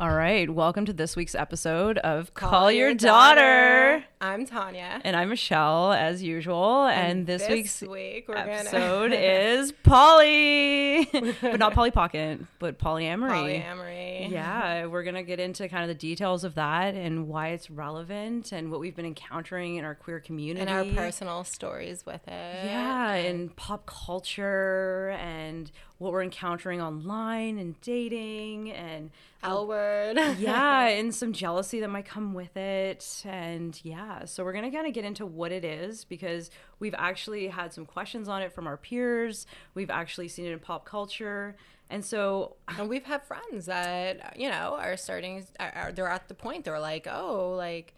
All right, welcome to this week's episode of Call, Call Your, Your daughter. daughter. I'm Tanya. And I'm Michelle, as usual. And, and this, this, week's week episode is Polly. but not Polly Pocket, but polyamory. Polyamory. Yeah, we're going to get into kind of the details of that and why it's relevant and what we've been encountering in our queer community. And our personal stories with it. Yeah, and pop culture and what we're encountering online and dating and L word. yeah, and some jealousy that might come with it. And yeah, so we're going to kind of get into what it is because we've actually had some questions on it from our peers. We've actually seen it in pop culture. And so, and we've had friends that, you know, are starting, are, they're at the point, they're like, oh, like,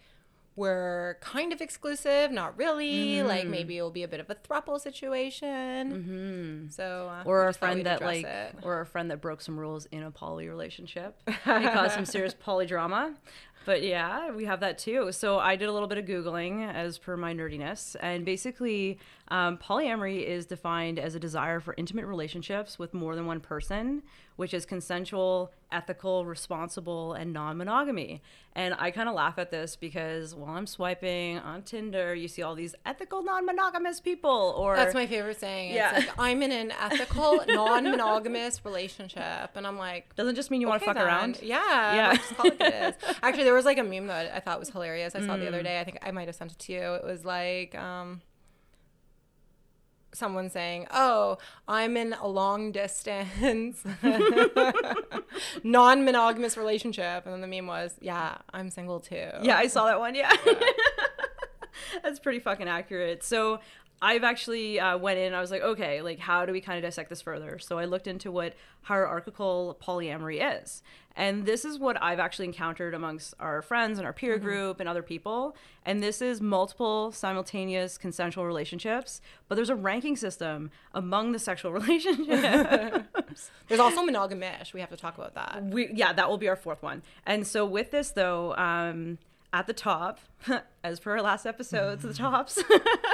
we're kind of exclusive, not really. Mm-hmm. Like maybe it'll be a bit of a throuple situation. Mm-hmm. So, uh, or a friend that like, it. or a friend that broke some rules in a poly relationship and caused some serious poly drama. But yeah, we have that too. So I did a little bit of googling as per my nerdiness, and basically, um, polyamory is defined as a desire for intimate relationships with more than one person, which is consensual, ethical, responsible, and non monogamy. And I kind of laugh at this because while I'm swiping on Tinder, you see all these ethical, non monogamous people. Or that's my favorite saying. Yeah. It's like, I'm in an ethical, non monogamous relationship. And I'm like, doesn't just mean you okay, want to fuck then. around. Yeah. Yeah. Just call it it is. Actually, there was like a meme that I thought was hilarious. I saw mm. the other mm. day. I think I might have sent it to you. It was like, um, someone saying, "Oh, I'm in a long distance non-monogamous relationship." And then the meme was, "Yeah, I'm single too." Yeah, I saw that one. Yeah. yeah. That's pretty fucking accurate. So, I've actually uh, went in. I was like, okay, like how do we kind of dissect this further? So I looked into what hierarchical polyamory is, and this is what I've actually encountered amongst our friends and our peer mm-hmm. group and other people. And this is multiple simultaneous consensual relationships, but there's a ranking system among the sexual relationships. there's also monogamish. We have to talk about that. We yeah, that will be our fourth one. And so with this though. Um, at the top, as per our last episodes, the tops,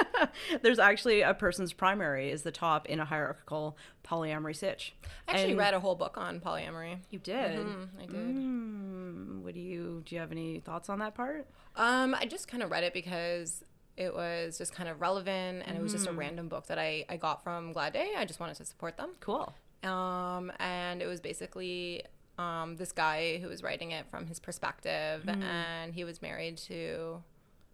there's actually a person's primary is the top in a hierarchical polyamory sitch. I actually and read a whole book on polyamory. You did? Mm-hmm, I did. Mm, what do you, do you have any thoughts on that part? Um, I just kind of read it because it was just kind of relevant and mm. it was just a mm. random book that I, I got from Glad Day. I just wanted to support them. Cool. Um, and it was basically um, this guy who was writing it from his perspective, mm-hmm. and he was married to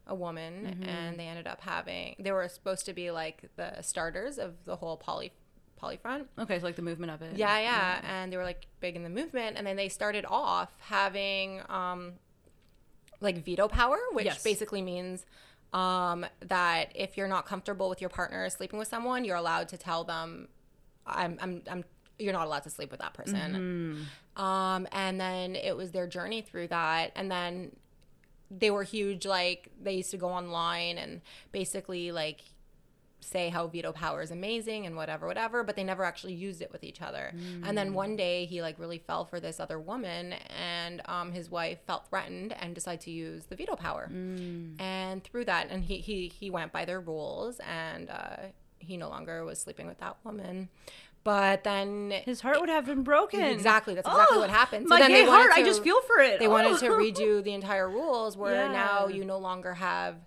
a woman, mm-hmm. and they ended up having. They were supposed to be like the starters of the whole poly polyfront. Okay, so like the movement of it. Yeah, yeah, yeah. and they were like big in the movement, and then they started off having um, like veto power, which yes. basically means um, that if you're not comfortable with your partner sleeping with someone, you're allowed to tell them, "I'm, I'm, I'm you're not allowed to sleep with that person. Mm-hmm. Um, and then it was their journey through that. And then they were huge. Like they used to go online and basically like say how veto power is amazing and whatever, whatever, but they never actually used it with each other. Mm. And then one day he like really fell for this other woman and um, his wife felt threatened and decided to use the veto power. Mm. And through that, and he, he, he went by their rules and uh, he no longer was sleeping with that woman. But then his heart would have been broken. Exactly. That's exactly oh, what happened. So my then gay heart, to, I just feel for it. They oh. wanted to redo the entire rules where yeah. now you no longer have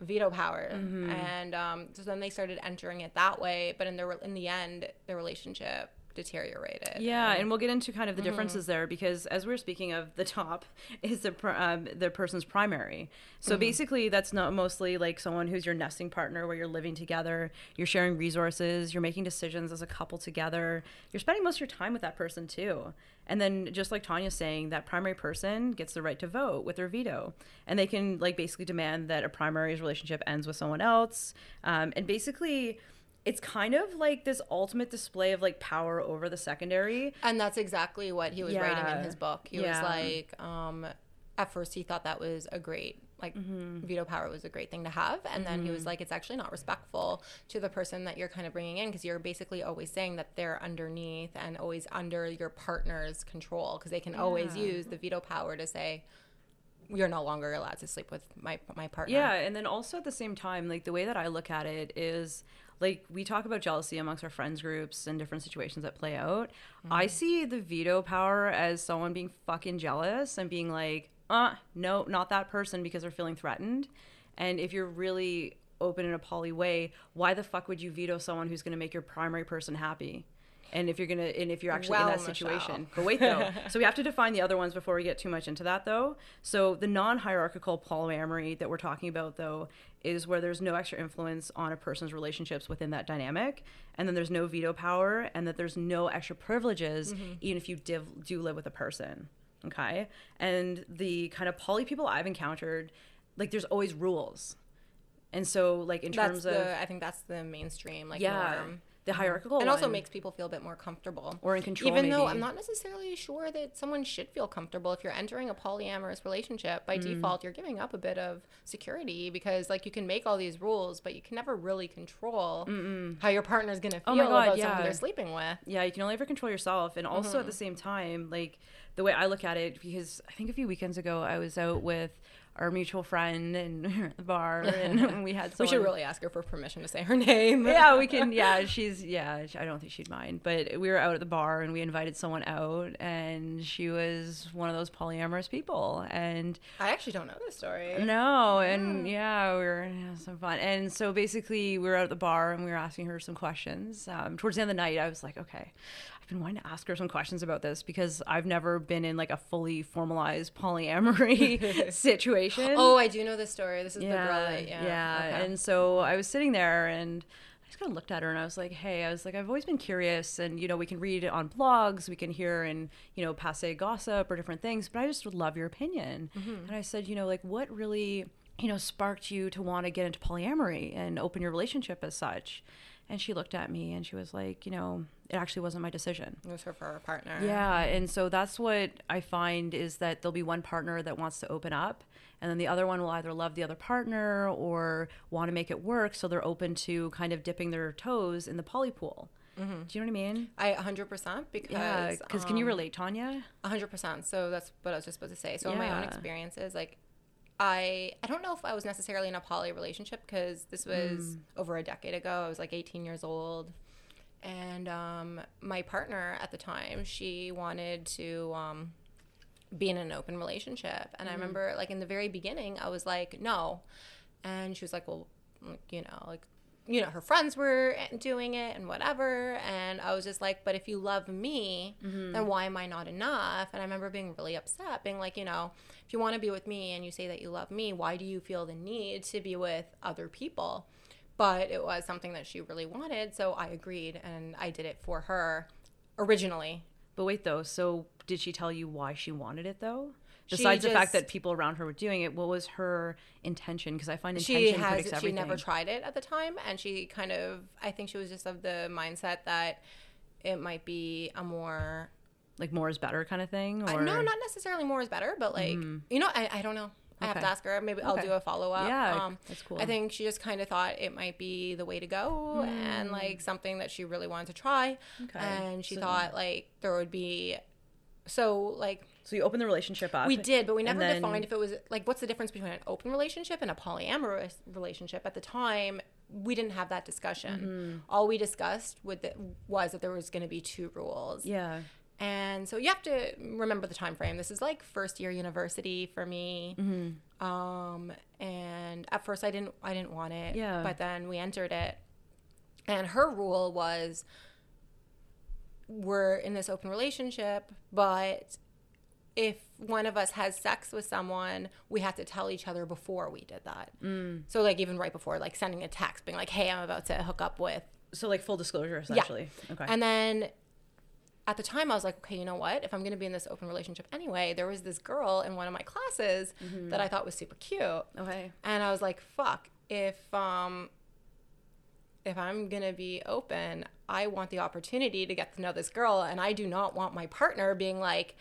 veto power. Mm-hmm. And um, so then they started entering it that way. But in the in the end, the relationship deteriorated. Yeah, and, we'll get into kind of the mm-hmm. differences there because as we're speaking of the top is the um, the person's primary. So mm-hmm. basically, that's not mostly like someone who's your nesting partner where you're living together, you're sharing resources, you're making decisions as a couple together, you're spending most of your time with that person too. And then just like Tanya's saying, that primary person gets the right to vote with their veto, and they can like basically demand that a primary's relationship ends with someone else, um, and basically it's kind of like this ultimate display of like power over the secondary. And that's exactly what he was yeah. writing in his book. He yeah. was like, um, at first he thought that was a great like mm-hmm. veto power was a great thing to have and then mm-hmm. he was mm-hmm. like it's actually not respectful to the person that you're kind of bringing in because you're basically always saying that they're underneath and always under your partner's control because they can yeah. always use the veto power to say you're no longer allowed to sleep with my my partner. Yeah, and then also at the same time, like the way that I look at it is like we talk about jealousy amongst our friends groups and different situations that play out. Mm-hmm. I see the veto power as someone being fucking jealous and being like, "Uh, no, not that person because they're feeling threatened." And if you're really open in a poly way, why the fuck would you veto someone who's going to make your primary person happy? And if you're gonna and if you're actually well, in that situation. But wait though. So we have to define the other ones before we get too much into that though. So the non-hierarchical polyamory that we're talking about though is where there's no extra influence on a person's relationships within that dynamic and then there's no veto power and that there's no extra privileges mm-hmm. even if you div- do live with a person okay? And the kind of poly people i've encountered like there's always rules. And so like in that's terms the, of i think that's the mainstream like yeah. norm the hierarchical and also makes people feel a bit more comfortable or in control even maybe. though i'm not necessarily sure that someone should feel comfortable if you're entering a polyamorous relationship by mm. default you're giving up a bit of security because like you can make all these rules but you can never really control Mm-mm. how your partner's going to feel oh God, about yeah. someone they're sleeping with yeah you can only ever control yourself and also mm-hmm. at the same time like the way i look at it because i think a few weekends ago i was out with our mutual friend and the bar and we had someone... we should really ask her for permission to say her name. Yeah we can yeah she's yeah i don't think she'd mind but we were out at the bar and we invited someone out and she was one of those polyamorous people and i actually don't know this story. No and yeah, we were having some fun and so basically we were out at the bar and we were asking her some questions um, towards the end of the night i was like okay I've been wanting to ask her some questions about this because I've never been in like a fully formalized polyamory situation. Oh, I do know this story. This is yeah, the girl that, yeah. Yeah. Okay. And so I was sitting there and I just kind of looked at her and I was like, hey, I was like, I've always been curious and, you know, we can read it on blogs, we can hear in, you know, passe gossip or different things, but I just would love your opinion. Mm-hmm. And I said, you know, like what really, you know, sparked you to want to get into polyamory and open your relationship as such? And she looked at me and she was like, you know, it actually wasn't my decision. It was her for her partner. Yeah. And so that's what I find is that there'll be one partner that wants to open up, and then the other one will either love the other partner or want to make it work. So they're open to kind of dipping their toes in the poly pool. Mm-hmm. Do you know what I mean? I 100% because. Yeah. Because um, can you um, relate, Tanya? 100%. So that's what I was just supposed to say. So, yeah. in my own experiences, like, I I don't know if I was necessarily in a poly relationship because this was mm. over a decade ago. I was like 18 years old, and um, my partner at the time she wanted to um, be in an open relationship, and mm. I remember like in the very beginning I was like no, and she was like well you know like you know her friends were doing it and whatever and i was just like but if you love me mm-hmm. then why am i not enough and i remember being really upset being like you know if you want to be with me and you say that you love me, why do you feel the need to be with other people? But it was something that she really wanted, so I agreed and I did it for her originally. But wait though, so did she tell you why she wanted it though? Besides just, the fact that people around her were doing it, what was her intention? Because I find intention she has, predicts everything. She never tried it at the time, and she kind of, I think she was just of the mindset that it might be a more like more is better kind of thing? Or? Uh, no, not necessarily more is better, but like mm. you know, I, I don't know. I have to ask her. Maybe. I'll do a follow up. Yeah, um, that's cool. I think she just kind of thought it might be the way to go mm. and like something that she really wanted to try. Okay. And she so, thought like there would be, so like. So you opened the relationship up. We did, but we never then... defined if it was like what's the difference between an open relationship and a polyamorous relationship. At the time, we didn't have that discussion. Mm-hmm. All we discussed with it was that there was going to be two rules. Yeah. And so you have to remember the time frame. This is like first year university for me. Mm-hmm. Um, and at first I didn't I didn't want it. Yeah. But then we entered it. And her rule was we're in this open relationship, but if one of us has sex with someone, we have to tell each other before we did that. Mm. So like even right before, like sending a text being like, "Hey, I'm about to hook up with." So like full disclosure, essentially. Yeah. Okay. And then at the time I was like, okay, you know what? If I'm going to be in this open relationship anyway, there was this girl in one of my classes mm-hmm. that I thought was super cute. Okay. And I was like, fuck, if um if I'm going to be open, I want the opportunity to get to know this girl and I do not want my partner being like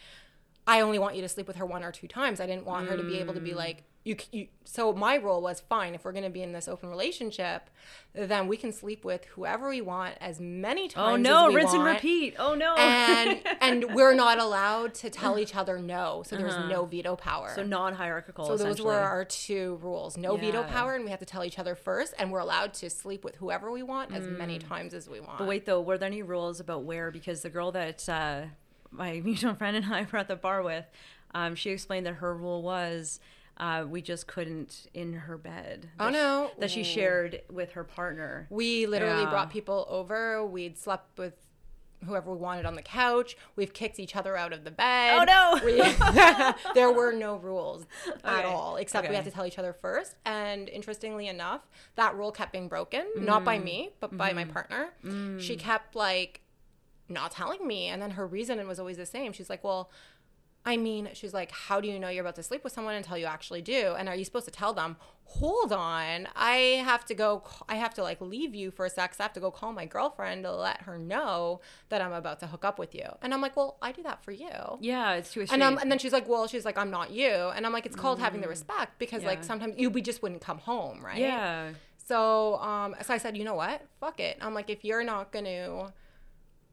I only want you to sleep with her one or two times. I didn't want her to be able to be like, you, you so my role was fine if we're going to be in this open relationship then we can sleep with whoever we want as many times. Oh no, rinse and repeat. Oh no. and and we're not allowed to tell each other no so there's no veto power so non-hierarchical. so those were our two rules no veto power and we have to tell each other first and we're allowed to sleep with whoever we want as many times as we want Mm. But wait, though, were there any rules about where? Because the girl that uh, my mutual friend and I were at the bar with, um, she explained that her rule was uh, we just couldn't in her bed. Oh, that she- no. that she shared with her partner. We literally Yeah. brought people over. We'd slept with whoever we wanted on the couch. We've kicked each other out of the bed. Oh, no. We- there were no rules at all, except we Okay. had to tell each other first. And interestingly enough, that rule kept being broken, not Mm. by me, but by Mm-hmm. my partner. She kept like not telling me, and then her reason was always the same. She's like, "Well." I mean, she's like, how do you know you're about to sleep with someone until you actually do? And are you supposed to tell them, hold on, I have to go, I have to like leave you for a sec. 'cause I have to go call my girlfriend to let her know that I'm about to hook up with you. And I'm like, well, I do that for you. Yeah, it's too. And, um, and then she's like, well, she's like, I'm not you. And I'm like, it's called having the respect because like Mm. Sometimes you, we just wouldn't come home, right? yeah, So, um, so I said, you know what? Fuck it. I'm like, if you're not going to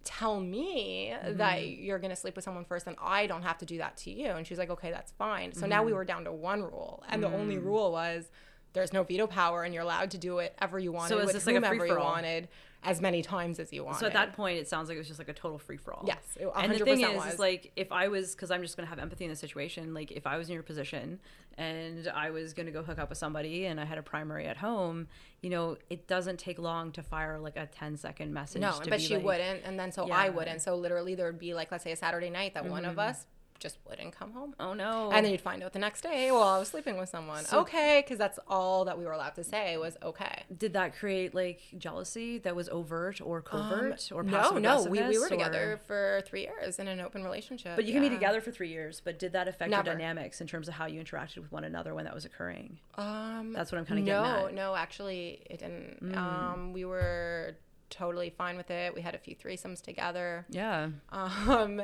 tell me that mm-hmm. you're going to sleep with someone first, and I don't have to do that to you. And she's like, okay, that's fine. So now we mm-hmm. were down to one rule. And the only mm. rule was there's no veto power and you're allowed to do whatever you wanted is with this like a whomever you wanted as many times as you want. So at that point, it sounds like it was just like a total free for all. Yes, it and the thing is, is like if I was, because I'm just gonna have empathy in the situation. Like if I was in your position and I was gonna go hook up with somebody and I had a primary at home, you know, it doesn't take long to fire like a 10 second message. No, but she like, wouldn't, and then so I Yeah. Mm-hmm. wouldn't. So literally, there would be like, let's say, a Saturday night that one of us just wouldn't come home. Oh no. And then you'd find out the next day, well, I was sleeping with someone. okay, because that's all that we were allowed to say was okay. did that create like jealousy that was overt or covert or Um, No, passive no, we, we were or- together for three years in an open relationship. But you can be together for three years. But did that affect Never. your dynamics in terms of how you interacted with one another when that was occurring? Um, That's what I'm kind of no, getting at. Mm. no, actually, it didn't. Um, we were totally fine with it. We had a few threesomes together. Yeah. Um,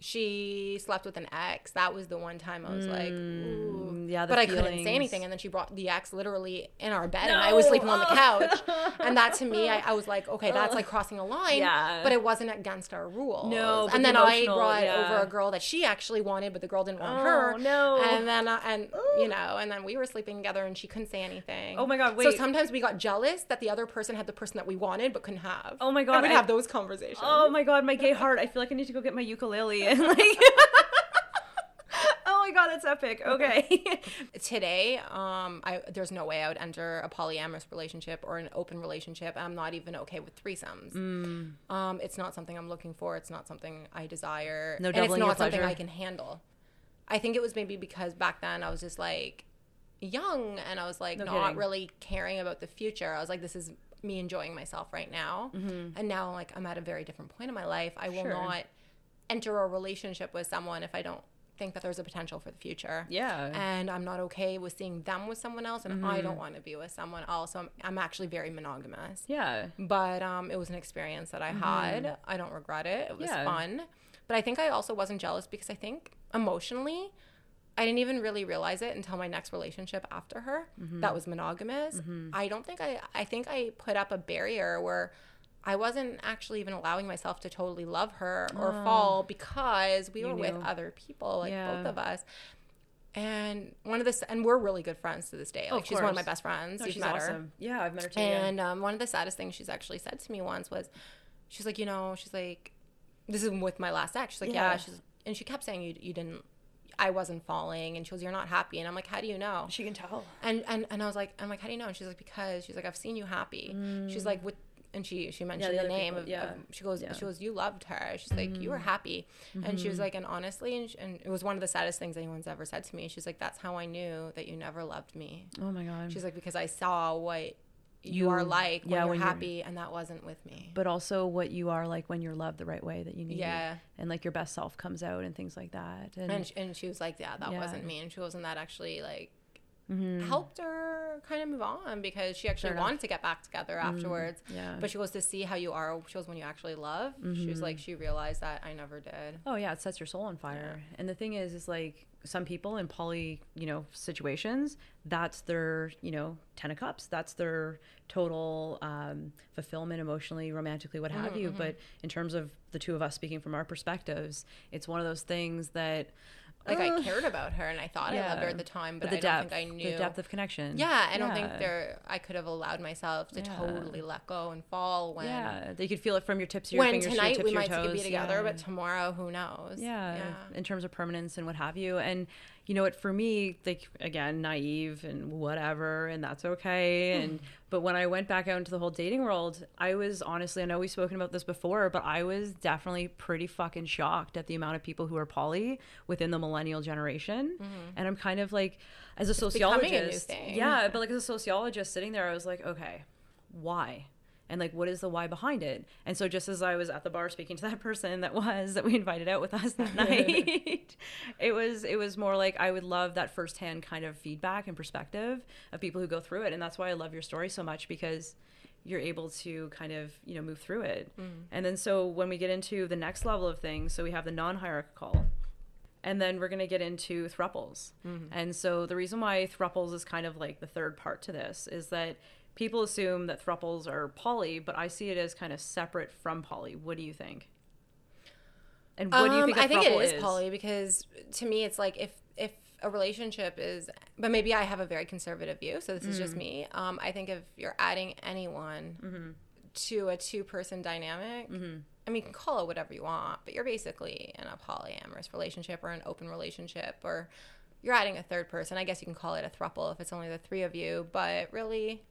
she slept with an ex. That was the one time I was like, ooh. Mm, yeah, the but I couldn't say anything. And then she brought the ex literally in our bed, and I was sleeping on the couch. and that to me, I, I was like, okay, that's like crossing a line. Yeah. But it wasn't against our rules. No, And then I brought yeah. over a girl that she actually wanted, but the girl didn't want Oh, her. no. And then, uh, and you know, and then we were sleeping together, and she couldn't say anything. Oh my God, So sometimes we got jealous that the other person had the person that we wanted but couldn't have. Oh my God, And we'd I- have those conversations. Oh my god, my gay heart. I feel like I need to go get my ukulele and like Oh my god, that's epic. Okay. today um i there's no way i would enter a polyamorous relationship or an open relationship i'm not even okay with threesomes Mm. um it's not something i'm looking for it's not something i desire No and it's doubling your not something i can handle i think it was maybe because back then i was just like young and i was like No not kidding. really caring about the future i was like this is me enjoying myself right now and now like i'm at a very different point in my life i will Mm-hmm. Sure. not enter a relationship with someone if i don't think that there's a potential for the future Yeah. and I'm not okay with seeing them with someone else, and I Mm-hmm. don't want to be with someone else. So I'm, I'm actually very monogamous. yeah. But um, it was an experience that I had. I don't regret it. It was Mm-hmm. Yeah. fun. But I think I also wasn't jealous because I think emotionally, I didn't even really realize it until my next relationship after her Mm-hmm. that was monogamous. I don't think I, I think I put up a barrier where I wasn't actually even allowing myself to totally love her or fall because we were with other people, like Yeah. both of us. And one of the and we're really good friends to this day. Oh, Like of she's one of my best friends. No, You've she's met her. awesome. Yeah, I've met her too. yeah. And um, one of the saddest things she's actually said to me once was, she's like, you know, she's like, this is with my last ex. She's like, yeah. Yeah. She's and she kept saying you you didn't, I wasn't falling, and she was, you're not happy, and I'm like, how do you know? she can tell. And and and I was like, I'm like, how do you know? And she's like, because she's like, I've seen you happy. She's like, with. And she she mentioned the the, name people, of, yeah. of she goes Yeah. she goes you loved her she's like you were mm-hmm. happy and she was mm-hmm. like and honestly and, sh- and it was one of the saddest things anyone's ever said to me she's like that's how I knew that you never loved me Oh my god. She's like, because I saw what you, are like when yeah, you're when you're- happy, and that wasn't with me. but also what you are like when you're loved the right way that you need. Yeah. And like your best self comes out and things like that. And, And, and she was like, yeah, that Yeah. wasn't me. And she wasn't that actually like mm-hmm. helped her kind of move on because she actually wanted to get back together mm-hmm. afterwards. Yeah. But she goes to see how you are. She goes when you actually love. Mm-hmm. She was like she realized that I never did. Oh yeah, it sets your soul on fire. Yeah. And the thing is, is like some people in poly, you know, situations, that's their, you know, ten of cups. That's their total um, fulfillment emotionally, romantically, what have mm-hmm. you. But in terms of the two of us speaking from our perspectives, it's one of those things that like uh, I cared about her and I thought yeah. I loved her at the time, but, but the I depth, don't think I knew the depth of connection. Yeah, I don't think there I could have allowed myself to yeah. totally let go and fall when yeah, you could feel it from your tips of your when fingers tonight to your tips we might be together, but tomorrow who knows? Yeah, yeah, in terms of permanence and what have you, and you know what for me like again naive and whatever and that's okay hmm. and but when i went back out into the whole dating world i was honestly i know we've spoken about this before but i was definitely pretty fucking shocked at the amount of people who are poly within the millennial generation mm-hmm. and i'm kind of like as a it's sociologist a yeah but like as a sociologist sitting there i was like okay why and like what is the why behind it and so just as i was at the bar speaking to that person that was that we invited out with us that night it was it was more like i would love that firsthand kind of feedback and perspective of people who go through it and that's why i love your story so much because you're able to kind of you know move through it mm. and then so when we get into the next level of things so we have the non-hierarchical and then we're going to get into thruples mm-hmm. and so the reason why thruples is kind of like the third part to this is that people assume that thruples are poly, but I see it as kind of separate from poly. What do you think? And what um, do you think? Um, I think it is, is poly because to me, it's like if if a relationship is, but maybe I have a very conservative view, so this is just mm. me. Um, I think if you're adding anyone mm-hmm. to a two person dynamic. Mm-hmm. I mean, you can call it whatever you want, but you're basically in a polyamorous relationship or an open relationship, or you're adding a third person. I guess you can call it a thruple if it's only the three of you, but really,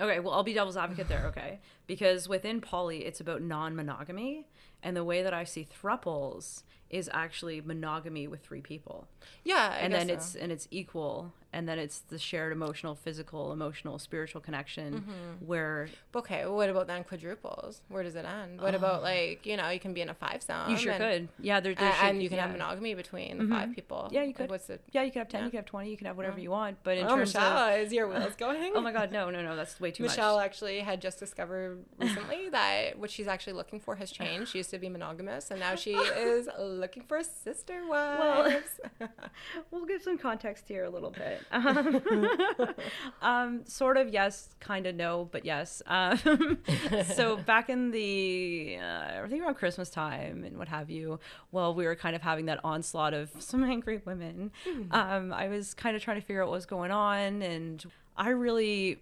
Okay, well, I'll be devil's advocate there, okay? Because within poly, it's about non monogamy. And the way that I see thruples is actually monogamy with three people. Yeah, I and then so. it's and it's equal, and then it's the shared emotional, physical, emotional, spiritual connection mm-hmm. where. Okay, well, what about then quadruples? Where does it end? What about like you know you can be in a five some? You sure and, could. Yeah, there, there and, and you can yeah. have monogamy between the mm-hmm. five people. Yeah, you could. Like, what's the? Yeah, you could have ten. Yeah. You could have twenty. You can have whatever you want. But in oh, terms Michelle, of, is your wheels going? oh my God, no, no, no, that's way too Michelle much. Michelle actually had just discovered recently that what she's actually looking for has changed. She used to be monogamous, and now she is looking for a sister wives. Well, we'll give some context here a little bit. Um, um, sort of yes, kind of no, but yes. Um, so back in the uh, I think around Christmas time and what have you, well, we were kind of having that onslaught of some angry women. Um, I was kind of trying to figure out what was going on and. I really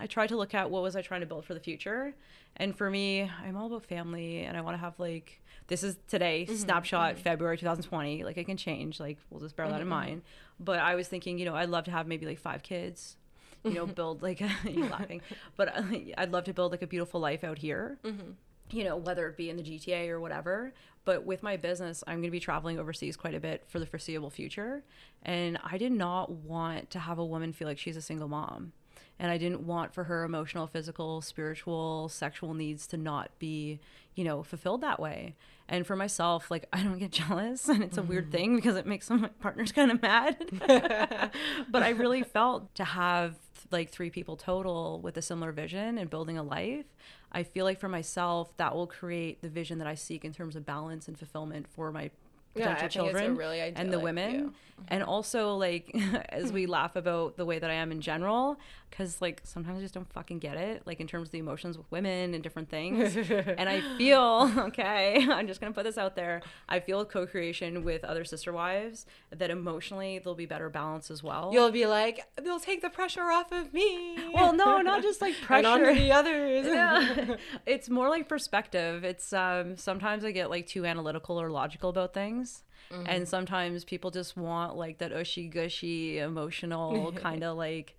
I tried to look at what was I trying to build for the future. And for me, I'm all about family and I want to have like this is today mm-hmm, snapshot mm-hmm. february 2020 like it can change like we'll just bear mm-hmm. that in mm-hmm. mind but i was thinking you know i'd love to have maybe like five kids you know build like you're laughing but uh, i'd love to build like a beautiful life out here mm-hmm. you know whether it be in the gta or whatever but with my business i'm going to be traveling overseas quite a bit for the foreseeable future and i did not want to have a woman feel like she's a single mom and I didn't want for her emotional, physical, spiritual, sexual needs to not be, you know, fulfilled that way. And for myself, like I don't get jealous, and it's a weird mm-hmm. thing because it makes some of my partners kind of mad. but I really felt to have like three people total with a similar vision and building a life. I feel like for myself, that will create the vision that I seek in terms of balance and fulfillment for my potential yeah, children really and the women and also like as we laugh about the way that i am in general because like sometimes i just don't fucking get it like in terms of the emotions with women and different things and i feel okay i'm just gonna put this out there i feel co-creation with other sister wives that emotionally there'll be better balance as well you'll be like they'll take the pressure off of me well no not just like pressure on the others yeah. it's more like perspective it's um sometimes i get like too analytical or logical about things. Mm-hmm. And sometimes people just want like that ushy gushy emotional kind of like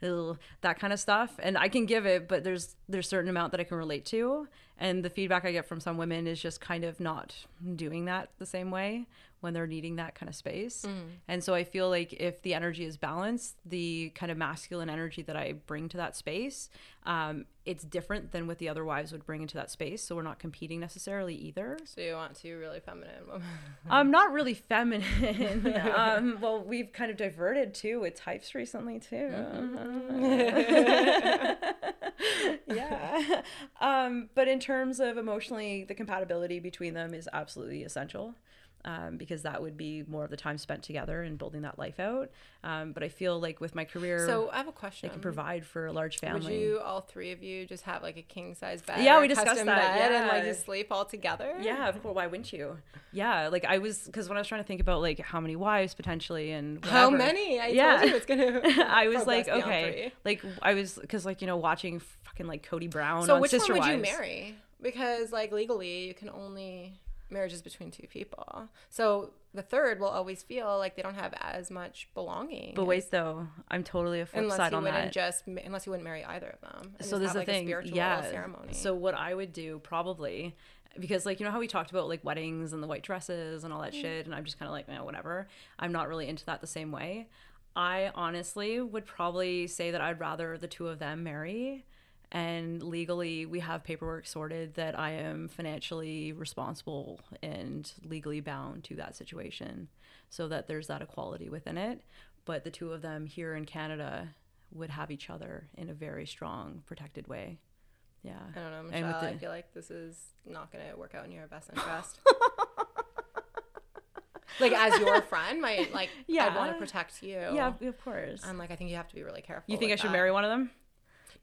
that kind of stuff. And I can give it, but there's there's certain amount that I can relate to. And the feedback I get from some women is just kind of not doing that the same way when they're needing that kind of space. Mm. And so I feel like if the energy is balanced, the kind of masculine energy that I bring to that space, um, it's different than what the other wives would bring into that space. So we're not competing necessarily either. So you want two really feminine women? um, not really feminine. um, well, we've kind of diverted too with types recently too. Mm-hmm. yeah. Um, but in terms of emotionally, the compatibility between them is absolutely essential um, because that would be more of the time spent together and building that life out. Um, but I feel like with my career, so I have a question. I can provide for a large family. Would you, all three of you, just have like a king size bed? Yeah, we discussed that. yeah. and like just sleep all together. Yeah, of course. Why wouldn't you? Yeah, like I was because when I was trying to think about like how many wives potentially and whatever, how many? I yeah. told you it's gonna. I was like, okay, like I was because like you know watching fucking like Kody Brown. So on which Sister one would Wives. you marry? Because like legally, you can only marriages between two people. So the third will always feel like they don't have as much belonging. But wait, though, I'm totally a flip unless side you on wouldn't that. Just unless you wouldn't marry either of them. So there's the like thing, yeah. Ceremony. So what I would do probably. Because like you know how we talked about like weddings and the white dresses and all that mm. shit, and I'm just kind of like, eh, whatever. I'm not really into that the same way. I honestly would probably say that I'd rather the two of them marry and legally we have paperwork sorted that I am financially responsible and legally bound to that situation so that there's that equality within it. But the two of them here in Canada would have each other in a very strong protected way. Yeah. I don't know Michelle the, I feel like this is not going to work out in your best interest. Like as your friend my like yeah. I'd want to protect you. Yeah of course. I'm like I think you have to be really careful you think I should that. marry one of them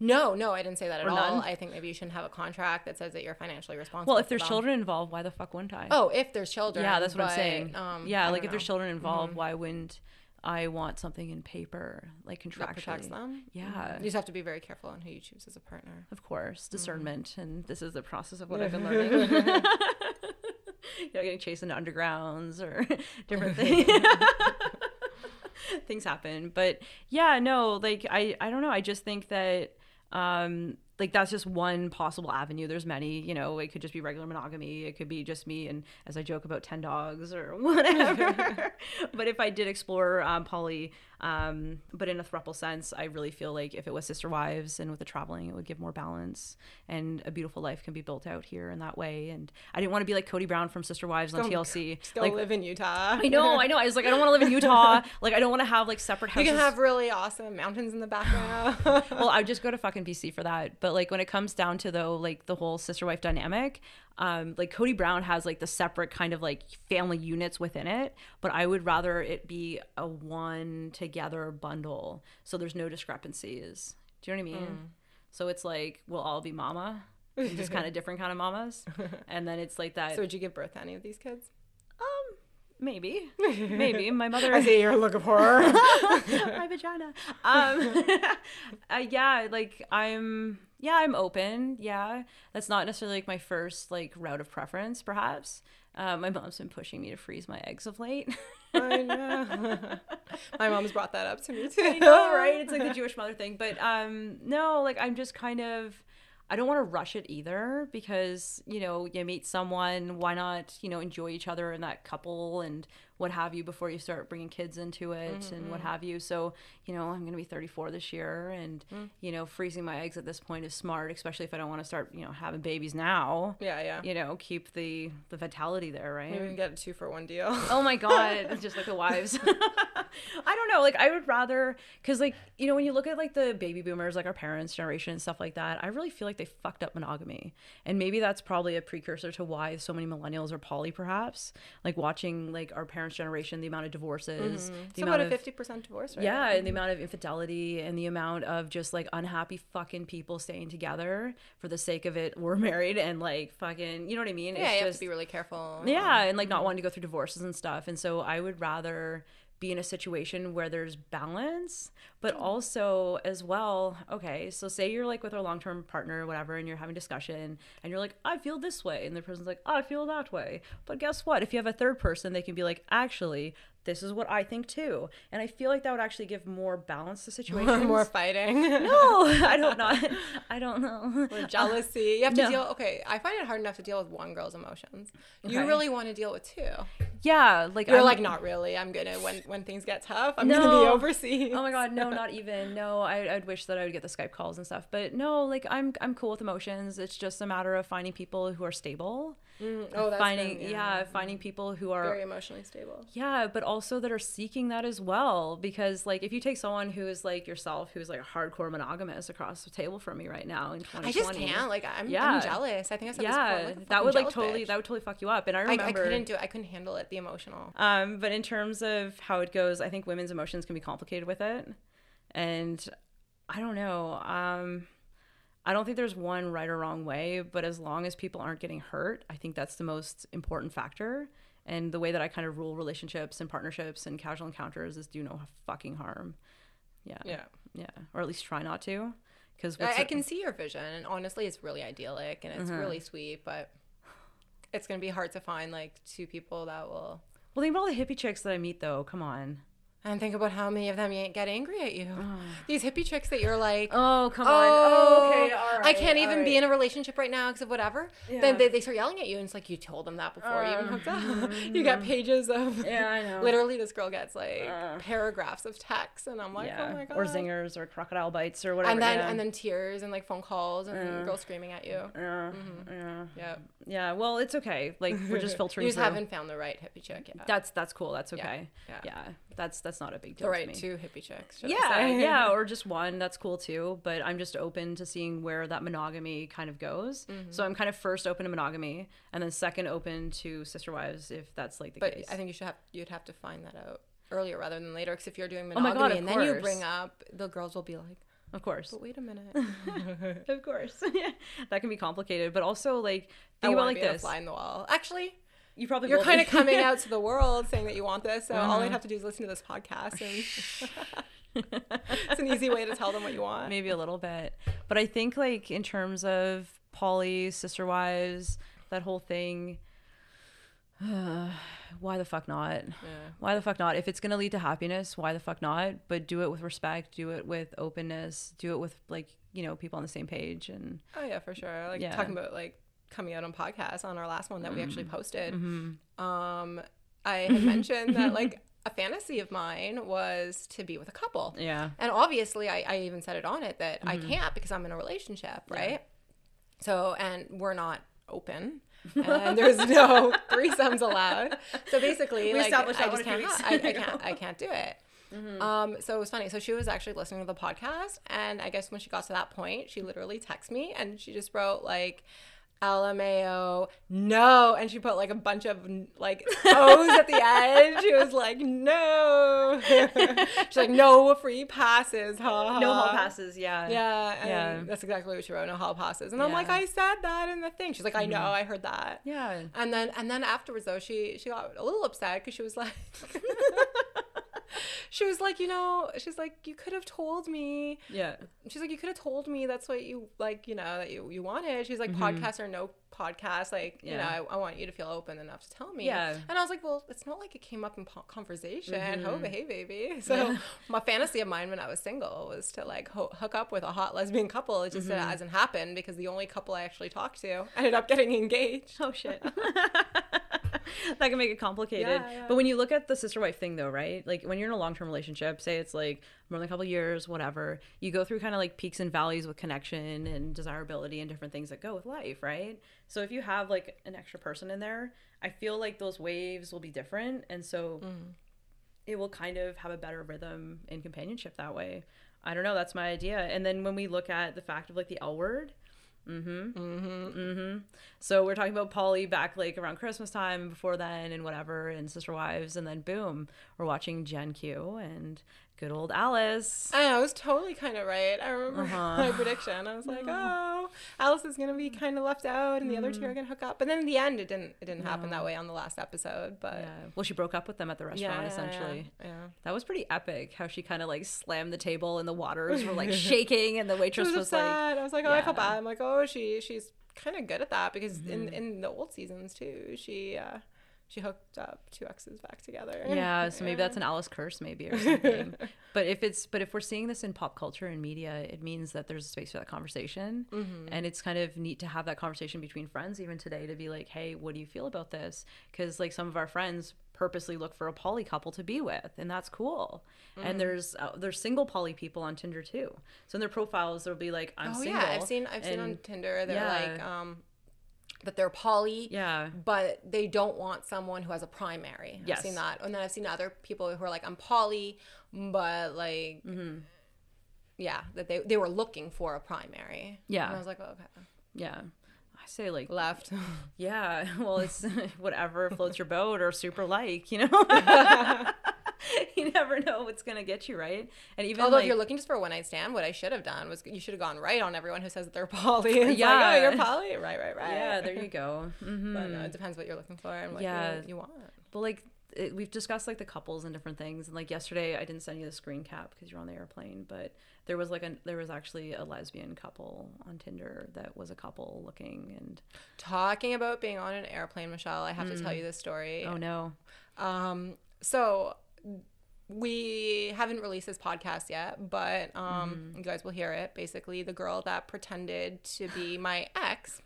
no, no, I didn't say that at or all. None? I think maybe you shouldn't have a contract that says that you're financially responsible. Well, if there's children involved, why the fuck wouldn't I? Oh, if there's children. Yeah, that's what but, I'm saying. Um, yeah, like if know. there's children involved, mm-hmm. why wouldn't I want something in paper, like contractually? That protects them. Yeah, mm-hmm. you just have to be very careful on who you choose as a partner. Of course, mm-hmm. discernment, mm-hmm. and this is the process of what I've been learning. you know, getting chased into undergrounds or different things. things happen, but yeah, no, like I, I don't know. I just think that um, like that's just one possible avenue. There's many, you know, it could just be regular monogamy. It could be just me and as I joke about 10 dogs or whatever. but if I did explore um, poly, um, but in a thruple sense, I really feel like if it was sister wives and with the traveling, it would give more balance and a beautiful life can be built out here in that way. And I didn't want to be like Kody Brown from Sister Wives on TLC. Still like, live in Utah. I know, I know. I was like, I don't want to live in Utah. like, I don't want to have like separate houses. You can have really awesome mountains in the background. well, I would just go to fucking BC for that. But like when it comes down to though, like the whole sister wife dynamic, um, like Kody Brown has like the separate kind of like family units within it, but I would rather it be a one together bundle so there's no discrepancies. Do you know what I mean? Mm. So it's like we'll all be mama, just kind of different kind of mamas, and then it's like that. So would you give birth to any of these kids? Um, maybe, maybe my mother. I see your look of horror. my vagina. Um, uh, yeah, like I'm yeah, I'm open. Yeah, that's not necessarily like my first like route of preference, perhaps. Uh, my mom's been pushing me to freeze my eggs of late. I know. my mom's brought that up to me too. I know, right? It's like the Jewish mother thing, but um, no, like I'm just kind of. I don't want to rush it either because, you know, you meet someone, why not, you know, enjoy each other and that couple and what have you before you start bringing kids into it mm-hmm. and what mm-hmm. have you. So, you know, I'm going to be 34 this year and, mm. you know, freezing my eggs at this point is smart, especially if I don't want to start, you know, having babies now. Yeah, yeah. You know, keep the the vitality there, right? Maybe we can get a two for one deal. oh my God. just like the wives. I don't know. Like, I would rather, because, like, you know, when you look at like the baby boomers, like our parents' generation and stuff like that, I really feel like they fucked up monogamy. And maybe that's probably a precursor to why so many millennials are poly, perhaps. Like, watching like our parents' generation, the amount of divorces, mm-hmm. the amount about a fifty percent divorce rate. Yeah, mm-hmm. and the amount of infidelity and the amount of just like unhappy fucking people staying together for the sake of it. We're married and like fucking, you know what I mean? Yeah, it's you just, have to be really careful. Yeah, and like not mm-hmm. wanting to go through divorces and stuff. And so I would rather be in a situation where there's balance, but also as well, okay, so say you're like with a long term partner or whatever, and you're having discussion, and you're like, I feel this way, and the person's like, I feel that way. But guess what? If you have a third person, they can be like, actually, this is what I think too. And I feel like that would actually give more balance to situations. more fighting. no, I don't know. I don't know. Or jealousy. You have to no. deal. Okay, I find it hard enough to deal with one girl's emotions. You really want to deal with two. Yeah, like you're I'm, like not really. I'm gonna when when things get tough. I'm no. gonna be overseas. Oh my god, no, not even. No, I I'd wish that I would get the Skype calls and stuff, but no, like I'm I'm cool with emotions. It's just a matter of finding people who are stable. Mm, oh, that's finding good, yeah. yeah. finding people who are very emotionally stable. Yeah, but also that are seeking that as well. Because like if you take someone who is like yourself, who's like a hardcore monogamous across the table from me right now in 2020, I just can't. Like I'm, yeah. I'm jealous. I think I said yeah. Like, that would like totally bitch. that would totally fuck you up. And I remember I, I couldn't do it. I couldn't handle it. The emotional. Um, but in terms of how it goes, I think women's emotions can be complicated with it, and I don't know. Um I don't think there's one right or wrong way, but as long as people aren't getting hurt, I think that's the most important factor. And the way that I kind of rule relationships and partnerships and casual encounters is do no fucking harm. Yeah. Yeah. Yeah. Or at least try not to. Because I, I, can see your vision, and honestly, it's really idyllic and it's mm-hmm. really sweet, but it's gonna be hard to find like two people that will. Well, think about all the hippie chicks that I meet, though. Come on. And think about how many of them get angry at you. Oh. These hippie tricks that you're like, oh come on, oh, okay, all right, I can't even right. be in a relationship right now because of whatever. Yeah. Then they, they start yelling at you, and it's like you told them that before uh, you even hooked up. Mm-hmm. you got pages of yeah, I know. Literally, this girl gets like uh, paragraphs of text, and I'm like, yeah. oh my god, or zingers or crocodile bites or whatever. And then yeah. and then tears and like phone calls and uh, girls screaming at you. Yeah, mm-hmm. yeah, yeah. Yeah. Well, it's okay. Like we're just filtering. you just through. haven't found the right hippie chick yet. That's that's cool. That's okay. Yeah. yeah. That's that's not a big deal. The right two hippie chicks. Yeah, yeah, or just one. That's cool too. But I'm just open to seeing where that monogamy kind of goes. Mm-hmm. So I'm kind of first open to monogamy, and then second open to sister wives if that's like the but case. I think you should have you'd have to find that out earlier rather than later. Because if you're doing monogamy oh God, and course. then you bring up the girls will be like. Of course. But wait a minute. of course. That can be complicated. But also like think I about like this. fly in the wall. Actually, you probably you're kind of coming out to the world saying that you want this. So uh-huh. all I have to do is listen to this podcast, and it's an easy way to tell them what you want. Maybe a little bit, but I think like in terms of Polly sister wives, that whole thing. Uh, why the fuck not? Yeah. Why the fuck not? If it's gonna lead to happiness, why the fuck not? But do it with respect. Do it with openness. Do it with like you know people on the same page. And oh yeah, for sure. Like yeah. talking about like coming out on podcasts on our last one that mm-hmm. we actually mm-hmm. posted. Mm-hmm. Um, I had mentioned that like a fantasy of mine was to be with a couple. Yeah. And obviously, I, I even said it on it that mm-hmm. I can't because I'm in a relationship, right? Yeah. So, and we're not open. and there's no threesomes allowed. So basically, we like I just can't, I, I, can't, I can't do it. Mm-hmm. Um, so it was funny. So she was actually listening to the podcast, and I guess when she got to that point, she literally texted me and she just wrote like, LMAO, no. And she put like a bunch of like O's at the end. She was like, no. She's like, no free passes. Ha. No hall passes. Yeah. Yeah. yeah. That's exactly what she wrote. No hall passes. And yeah. I'm like, I said that in the thing. She's like, I know. Mm-hmm. I heard that. Yeah. And then and then afterwards though, she she got a little upset because she was like she was like, you know, she's like, you could have told me. Yeah. She's like, you could have told me that's what you like, you know, that you, you wanted. She's like, mm-hmm. podcast or no podcast, like, yeah. you know, I, I, want you to feel open enough to tell me. Yeah. And I was like, well, it's not like it came up in po- conversation. Mm-hmm. Oh, hey, baby. So yeah. my fantasy of mine when I was single was to like ho- hook up with a hot lesbian couple. It just mm-hmm. hasn't happened because the only couple I actually talked to ended up getting engaged. Oh, shit. that can make it complicated. Yeah, yeah. But when you look at the sister wife thing, though, right? Like when you're in a long term relationship, say it's like more than a couple years, whatever, you go through kind of like peaks and valleys with connection and desirability and different things that go with life, right? So if you have like an extra person in there, I feel like those waves will be different. And so mm. it will kind of have a better rhythm in companionship that way. I don't know. That's my idea. And then when we look at the fact of like the L word, Mm-hmm. Mm-hmm. Mm-hmm. So we're talking about Polly back like around Christmas time before then and whatever and Sister Wives and then boom, we're watching Gen Q and good old Alice. I know, I was totally kind of right. I remember uh-huh. my prediction. I was like, oh, Alice is gonna be kind of left out, and the other two are mm. gonna hook up. But then in the end, it didn't. It didn't no. happen that way on the last episode. But yeah. well, she broke up with them at the restaurant yeah, essentially. Yeah, yeah, that was pretty epic. How she kind of like slammed the table, and the waters were like shaking, and the waitress was, was like, I was like, oh, I felt bad. I'm like, oh, she she's kind of good at that because mm-hmm. in in the old seasons too, she. uh she hooked up two exes back together. Yeah, so maybe that's an Alice curse, maybe or something. but if it's but if we're seeing this in pop culture and media, it means that there's a space for that conversation, mm-hmm. and it's kind of neat to have that conversation between friends even today to be like, hey, what do you feel about this? Because like some of our friends purposely look for a poly couple to be with, and that's cool. Mm. And there's uh, there's single poly people on Tinder too. So in their profiles, there'll be like, "I'm oh, single." yeah, I've seen I've seen on Tinder. They're yeah. like, um, that they're poly. Yeah. But they don't want someone who has a primary. Yes. I've seen that. And then I've seen other people who are like, I'm poly, but like, mm-hmm. yeah, that they, they were looking for a primary. Yeah. And I was like, oh, okay. Yeah. I say like left. Yeah. Well, it's whatever floats your boat or super like, you know? you never know what's gonna get you right. And even although like, if you're looking just for a one night stand, what I should have done was you should have gone right on everyone who says that they're poly. It's yeah, like, oh, you're poly, right, right, right. Yeah, there you go. Mm-hmm. But no, it depends what you're looking for and what yeah. you, you want. But like it, we've discussed like the couples and different things and like yesterday i didn't send you the screen cap because you're on the airplane but there was like a there was actually a lesbian couple on tinder that was a couple looking and talking about being on an airplane michelle i have mm. to tell mm. you this story oh no um so we haven't released this podcast yet, but um, mm-hmm. you guys will hear it. Basically, the girl that pretended to be my ex,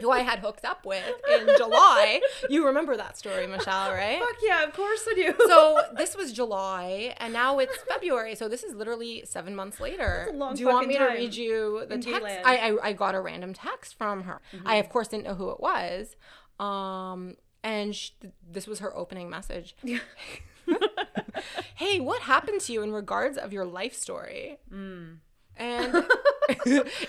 who I had hooked up with in July. You remember that story, Michelle, right? Fuck yeah, of course I do. so this was July, and now it's February. So this is literally seven months later. do you want me to read you the text? I, I, I got a random text from her. Mm-hmm. I of course didn't know who it was. Um, and she, this was her opening message. Hey, what happened to you in regards of your life story? Mm. And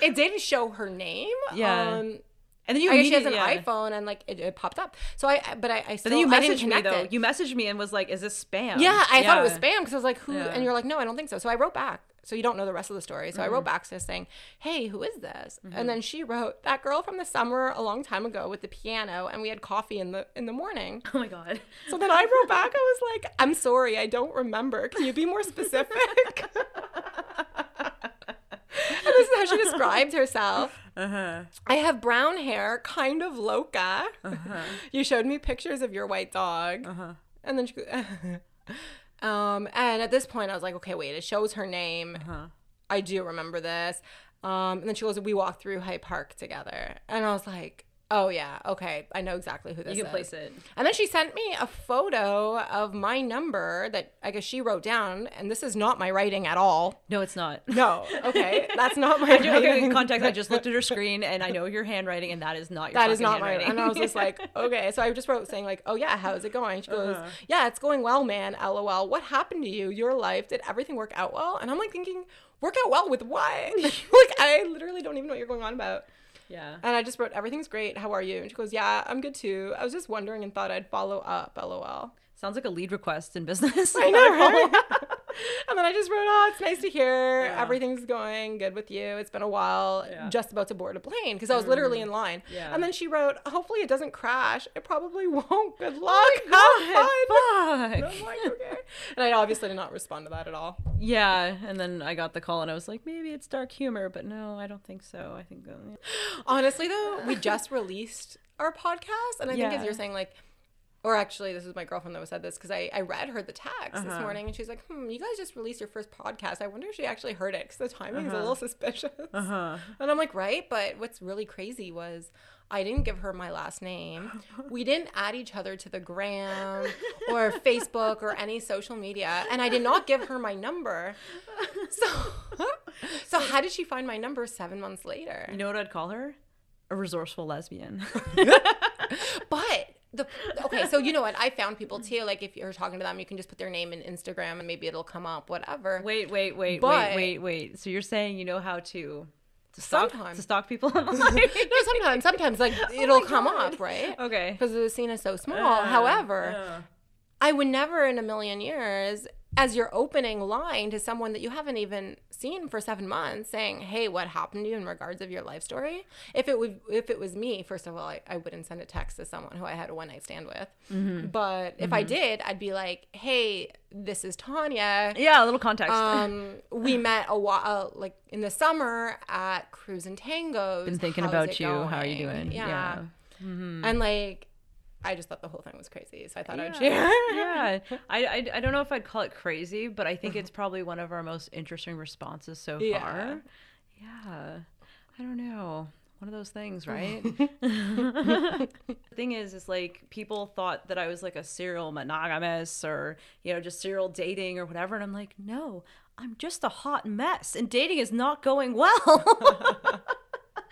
it didn't show her name. Yeah. Um, and then you I she has an yeah. iPhone and like it, it, popped up. So I, but I, I still. But then you messaged me though. You messaged me and was like, "Is this spam?" Yeah, I yeah. thought it was spam because I was like, "Who?" Yeah. And you're like, "No, I don't think so." So I wrote back. So you don't know the rest of the story. So mm-hmm. I wrote mm-hmm. back to saying, "Hey, who is this?" Mm-hmm. And then she wrote, "That girl from the summer a long time ago with the piano, and we had coffee in the in the morning." Oh my god! So then I wrote back. I was like, "I'm sorry, I don't remember. Can you be more specific?" and this is how she described herself. Uh-huh. I have brown hair, kind of loca. Uh-huh. You showed me pictures of your white dog. Uh-huh. And then she um, and at this point, I was like, okay, wait, it shows her name. Uh-huh. I do remember this. Um, and then she goes, we walked through Hyde Park together. And I was like, Oh yeah, okay. I know exactly who this you can is. place it. And then she sent me a photo of my number that I guess she wrote down, and this is not my writing at all. No, it's not. No, okay, that's not my. writing. Okay, context. I just looked at her screen, and I know your handwriting, and that is not your. That is not my. And I was just like, okay. So I just wrote saying like, oh yeah, how's it going? She goes, uh-huh. yeah, it's going well, man. LOL. What happened to you? Your life? Did everything work out well? And I'm like thinking, work out well with what? like I literally don't even know what you're going on about. Yeah. And I just wrote, everything's great. How are you? And she goes, yeah, I'm good too. I was just wondering and thought I'd follow up. LOL. Sounds like a lead request in business. I know, right? and then I just wrote, "Oh, it's nice to hear yeah. everything's going good with you. It's been a while. Yeah. Just about to board a plane because I was mm. literally in line." Yeah. And then she wrote, "Hopefully it doesn't crash. It probably won't. Good luck. Oh Have fun." And, like, okay. and I obviously did not respond to that at all. Yeah. And then I got the call and I was like, maybe it's dark humor, but no, I don't think so. I think. Uh, Honestly, though, we just released our podcast, and I think as you're saying, like or actually, this is my girlfriend that said this because I, I read her the text uh-huh. this morning and she's like, hmm, you guys just released your first podcast. I wonder if she actually heard it because the timing uh-huh. is a little suspicious. Uh-huh. And I'm like, right? But what's really crazy was I didn't give her my last name. We didn't add each other to the gram or Facebook or any social media. And I did not give her my number. So, so how did she find my number seven months later? You know what I'd call her? A resourceful lesbian. but the okay so you know what i found people too like if you're talking to them you can just put their name in instagram and maybe it'll come up whatever wait wait wait but, wait wait wait so you're saying you know how to to stalk sometimes. to stalk people online. no sometimes sometimes like oh it'll come God. up right okay because the scene is so small uh, however uh. I would never in a million years as your opening line to someone that you haven't even seen for seven months saying hey what happened to you in regards of your life story if it would if it was me first of all i, I wouldn't send a text to someone who i had a one night stand with mm-hmm. but if mm-hmm. i did i'd be like hey this is tanya yeah a little context um we met a while like in the summer at Crews and Tangos been thinking How's about you going? how are you doing yeah, yeah. Mm-hmm. and like I just thought the whole thing was crazy, so I thought yeah. I'd share. yeah, I, I, I don't know if I'd call it crazy, but I think it's probably one of our most interesting responses so yeah. far. Yeah, I don't know. one of those things, right? the thing is, is like people thought that I was like a serial monogamous or, you know, just serial dating or whatever. And I'm like, no, I'm just a hot mess and dating is not going well.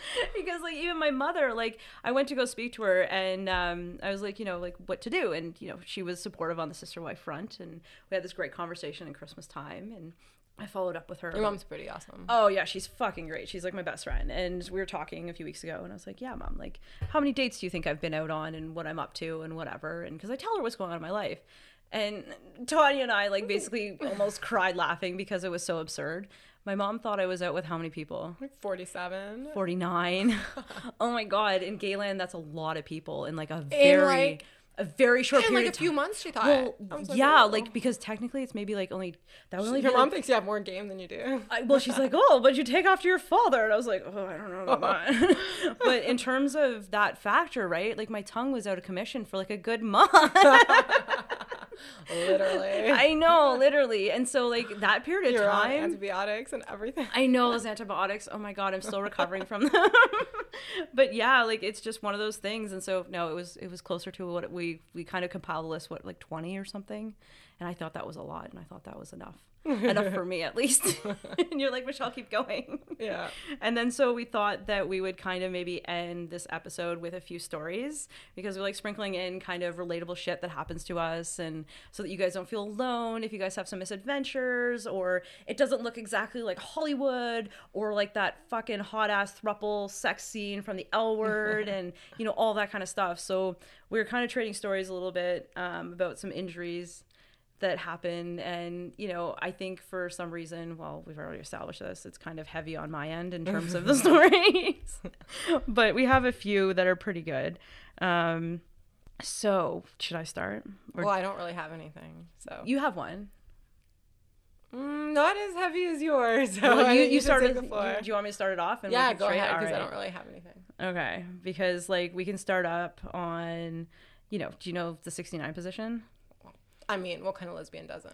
because like even my mother like i went to go speak to her and um, i was like you know like what to do and you know she was supportive on the sister wife front and we had this great conversation in christmas time and I followed up with her. Your mom's pretty awesome. Oh yeah, she's fucking great. She's like my best friend. And we were talking a few weeks ago, and I was like, "Yeah, mom, like, how many dates do you think I've been out on, and what I'm up to, and whatever?" And because I tell her what's going on in my life, and Tanya and I like basically almost cried laughing because it was so absurd. My mom thought I was out with how many people? Like 47. 49. oh my god, in Gayland that's a lot of people in like a very like, a very short in period like a few months she thought well, like, yeah oh. like because technically it's maybe like only that was only your mom thinks you have more game than you do I, well she's like oh but you take after your father and i was like oh i don't know about oh. that but in terms of that factor right like my tongue was out of commission for like a good month literally. I know, literally. And so like that period of You're time antibiotics and everything. I know those antibiotics. Oh my god, I'm still recovering from them. but yeah, like it's just one of those things. And so no, it was it was closer to what we we kind of compiled a list what like 20 or something. And I thought that was a lot and I thought that was enough enough for me at least. and you're like, Michelle, keep going. Yeah. And then so we thought that we would kind of maybe end this episode with a few stories because we're like sprinkling in kind of relatable shit that happens to us and so that you guys don't feel alone if you guys have some misadventures or it doesn't look exactly like Hollywood or like that fucking hot ass thruple sex scene from the L word and you know all that kind of stuff. So we are kind of trading stories a little bit um, about some injuries that happen and you know i think for some reason well we've already established this it's kind of heavy on my end in terms of the stories but we have a few that are pretty good um so should i start or... well i don't really have anything so you have one mm, not as heavy as yours. So well, you, you started. You, do you want me to start it off? And yeah, go ahead because right. I don't really have anything. Okay, because like we can start up on, you know, do you know the sixty nine position? I mean, what kind of lesbian doesn't?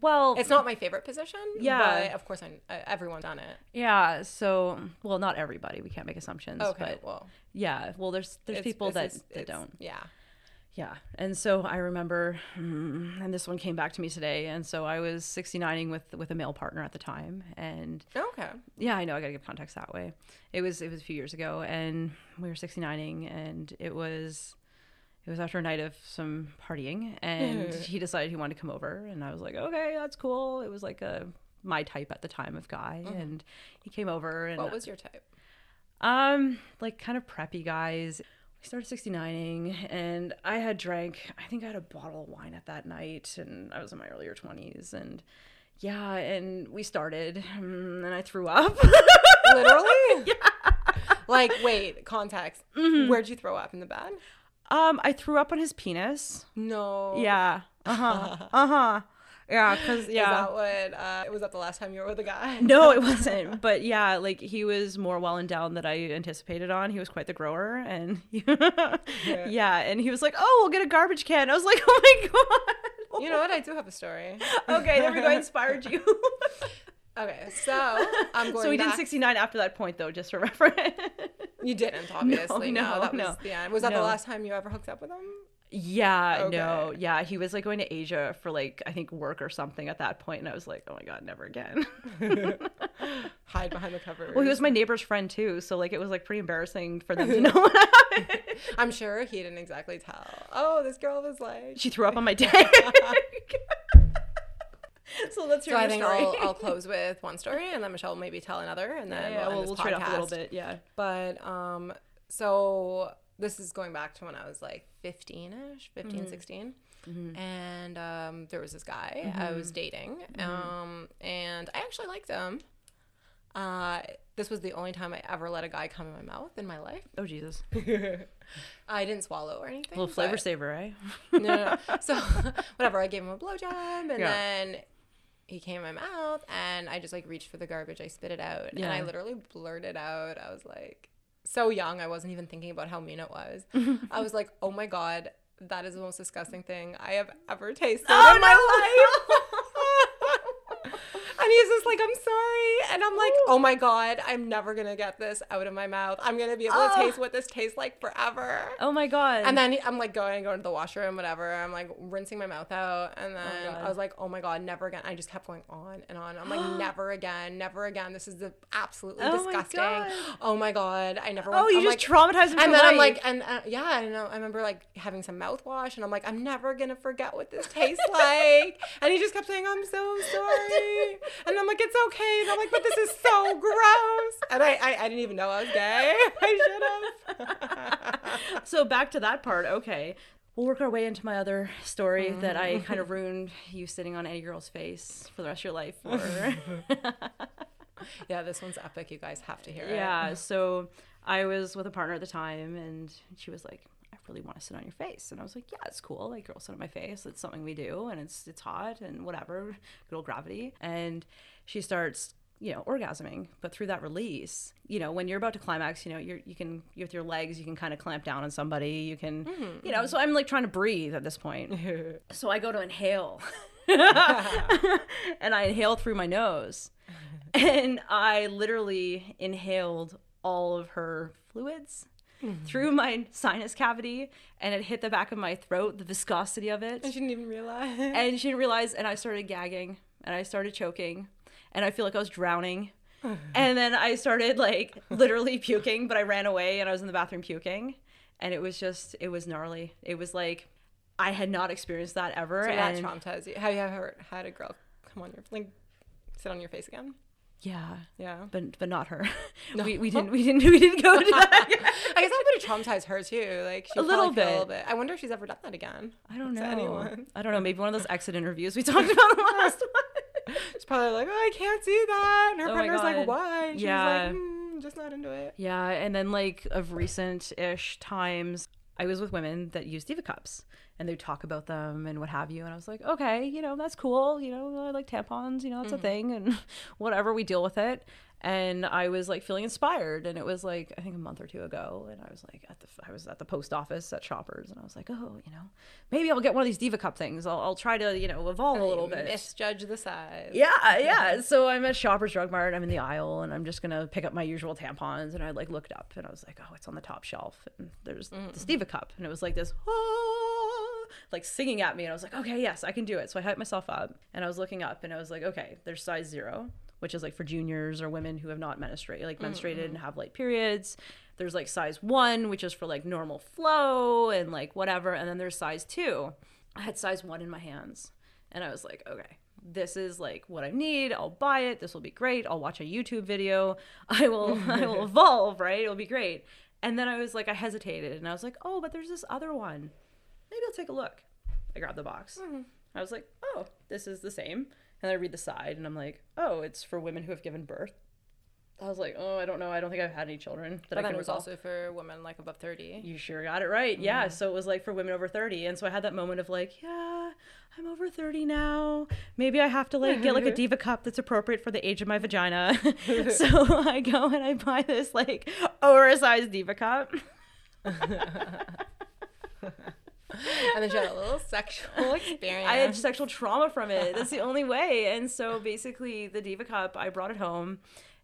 Well, it's not my favorite position. Yeah, but of course, I, I everyone's done it. Yeah. So, well, not everybody. We can't make assumptions. Okay. But well, yeah. Well, there's there's it's, people that that don't. Yeah. Yeah. And so I remember, mm, and this one came back to me today. And so I was 69ing with with a male partner at the time, and okay. Yeah, I know. I got to give context that way. It was it was a few years ago, and we were 69ing, and it was it was after a night of some partying and he decided he wanted to come over and i was like okay that's cool. It was like a my type at the time of guy mm. and he came over and what was your type? Um like kind of preppy guys. We started 69ing and i had drank i think i had a bottle of wine at that night and i was in my earlier 20s and yeah and we started mm, and i threw up. Literally? Yeah. Like wait context. Mm-hmm. where'd you throw up? In the bed um, I threw up on his penis. No. Yeah. Uh huh. uh huh. Yeah, because yeah. Is that what? Uh, was that the last time you were with a guy? no, it wasn't. But yeah, like he was more well endowed than I anticipated on. He was quite the grower, and yeah. yeah, and he was like, "Oh, we'll get a garbage can." I was like, "Oh my god." You know what? I do have a story. okay, there we go. I inspired you. Okay, so I'm going. So we back. did 69 after that point, though, just for reference. You didn't, obviously. No, no, no that was the end. Was that no. the last time you ever hooked up with him? Yeah, okay. no, yeah. He was like going to Asia for like I think work or something at that point, and I was like, oh my god, never again. Hide behind the cover. Well, he was my neighbor's friend too, so like it was like pretty embarrassing for them to know. I'm sure he didn't exactly tell. Oh, this girl was like she threw up on my dick. so let's hear so I think I'll, I'll, close with one story and then Michelle will maybe tell another and then yeah, we'll, we'll, we'll trade off a little bit. Yeah. But um, so this is going back to when I was like 15 ish, 15, mm-hmm. 16. Mm-hmm. And um, there was this guy mm-hmm. I was dating, mm-hmm. um, and I actually liked him. Uh, this was the only time I ever let a guy come in my mouth in my life. Oh Jesus! I didn't swallow or anything. A little flavor saver, right? no, no, no. So whatever, I gave him a blowjob, and yeah. then he came in my mouth and I just like reached for the garbage. I spit it out yeah. and I literally blurted out. I was like so young. I wasn't even thinking about how mean it was. I was like, oh my God, that is the most disgusting thing I have ever tasted oh, in my no. life. and he's just like, I'm sorry. and I'm like, oh my god, I'm never gonna get this out of my mouth. I'm gonna be able to taste what this tastes like forever. Oh my god. And then I'm like going, going to the washroom, whatever. I'm like rinsing my mouth out, and then God. I was like, oh my god, never again. I just kept going on and on. I'm like, never again, never again. This is the absolutely Oh my disgusting. God. Oh my god, I never. oh, you I'm just like, traumatized for and then I'm like, and uh, yeah, I know. I remember like having some mouthwash, and I'm like, I'm never gonna forget what this tastes like. and he just kept saying, I'm so sorry. And I'm like, it's okay. And I'm like, but this is so gross. And I, I, I didn't even know I was gay. I should have. so back to that part. Okay. We'll work our way into my other story that I kind of mm. ruined you sitting on any girl's face for the rest of your life. Yeah, this one's epic. You guys have to hear it. yeah. So I was with a partner at the time, and she was like, "I really want to sit on your face," and I was like, "Yeah, it's cool. Like girls sit on my face. It's something we do, and it's it's hot and whatever. Good old gravity." And she starts. You know, orgasming, but through that release, you know, when you're about to climax, you know, you're you can with your legs, you can kind of clamp down on somebody. You can, mm-hmm, you know. So mm-hmm. I'm like trying to breathe at this point. so I go to inhale, and I inhale through my nose, and I literally inhaled all of her fluids Mm-hmm. through my sinus cavity, and it hit the back of my throat, the viscosity of it, I didn't even realize. and she didn't realize, and I started gagging, and I started choking, and I feel like I was drowning. And then I started like literally puking, but I ran away and I was in the bathroom puking. And it was just, it was gnarly. It was like, I had not experienced that ever. So that and traumatized you. Have you ever had a girl come on your like sit on your face again? Yeah, Yeah. but but not her. We, we didn't we didn't we didn't go to that. I guess that would have traumatized her too. Like she A little Feel a little bit. bit. I wonder if she's ever done that again. I don't know. anyone. I don't know. Maybe one of those exit interviews we talked about the last one. She's probably like, oh, I can't see that. And her Oh partner's like, why? And she's Yeah. like, mm, just not into it. Yeah, and then like of recent ish times, I was with women that use Diva cups and they talk about them and what have you. And I was like, okay, you know, that's cool. You know, I like tampons, you know, it's a mm-hmm. thing and whatever, we deal with it. And I was like feeling inspired. And it was like, I think a month or two ago. And I was like, at the, I was at the post office at Shoppers and I was like, oh, you know, maybe I'll get one of these Diva cup things. I'll, I'll try to, you know, evolve a little bit. Misjudge the size. Yeah, yeah. So I'm at Shoppers Drug Mart. I'm in the aisle, and I'm just gonna pick up my usual tampons. And I like looked up, and I was like, "Oh, it's on the top shelf." And there's the Diva cup, and it was like this, "Ah," like singing at me. And I was like, "Okay, yes, I can do it." So I hyped myself up, and I was looking up, and I was like, "Okay, there's size zero, which is like for juniors or women who have not menstruated, like mm-hmm, menstruated and mm-hmm. have late periods." There's like size one, which is for like normal flow and like whatever, and then there's size two. I had size one in my hands. And I was like, okay, this is like what I need. I'll buy it. This will be great. I'll watch a YouTube video. I will I will evolve, right? It'll be great. And then I was like, I hesitated and I was like, oh, but there's this other one. Maybe I'll take a look. I grabbed the box. Mm-hmm. I was like, oh, this is the same. And I read the side and I'm like, oh, it's for women who have given birth. I was like, oh, I don't know. I don't think I've had any children that But I then can it was recall. also for women like above 30. You sure got it right. Yeah. Mm-hmm. So it was like for women over 30. And so I had that moment of like, yeah, I'm over 30 now. Maybe I have to like get like a diva cup that's appropriate for the age of my vagina. so I go and I buy this like oversized diva cup. And then she had a little sexual experience. I had sexual trauma from it. That's the only way. And so basically, the Diva Cup, I brought it home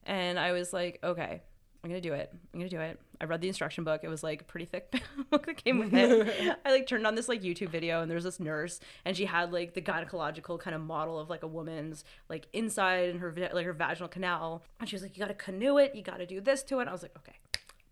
and I was like, okay, I'm going to do it. I'm going to do it. I read the instruction book. It was like a pretty thick book that came with it. I like turned on this like YouTube video and there's this nurse and she had like the gynecological kind of model of like a woman's like inside and her like her vaginal canal. And she was like, you got to canoe it. You got to do this to it. I was like, okay,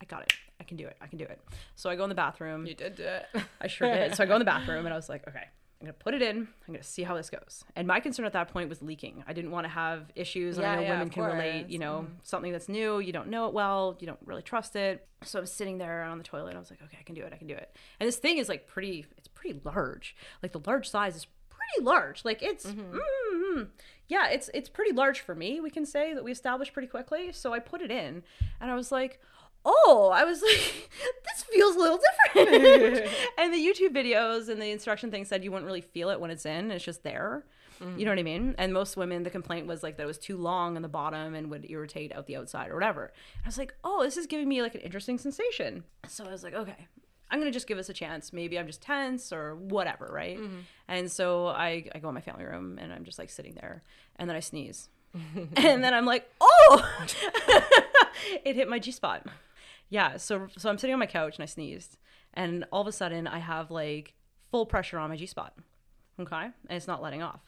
I got it. I can do it. I can do it. So I go in the bathroom. You did do it. I sure did. So I go in the bathroom and I was like, okay, I'm gonna put it in. I'm gonna see how this goes. And my concern at that point was leaking. I didn't want to have issues. and I Yeah, know yeah, women can relate. You course. know, something that's new, you don't know it well, you don't really trust it. So I was sitting there on the toilet. I was like, okay, I can do it. I can do it. And this thing is like pretty. It's pretty large. Like the large size is pretty large. Like it's. mm yeah, it's it's pretty large for me. We can say that we established pretty quickly. So I put it in, and I was like, oh, I was like, this feels a little different. and the YouTube videos and the instruction thing said you wouldn't really feel it when it's in. It's just there. You know mm-hmm. what I mean? And most women, the complaint was like that it was too long on the bottom and would irritate out the outside or whatever. And I was like, oh, this is giving me like an interesting sensation. So I was like, okay, I'm gonna just give this a chance. Maybe I'm just tense or whatever, right? Mm-hmm. And so I, I go in my family room and I'm just like sitting there, and then I sneeze. and then I'm like, oh, it hit my G spot. Yeah, so so I'm sitting on my couch and I sneezed, and all of a sudden I have like full pressure on my G spot. Okay, and it's not letting off.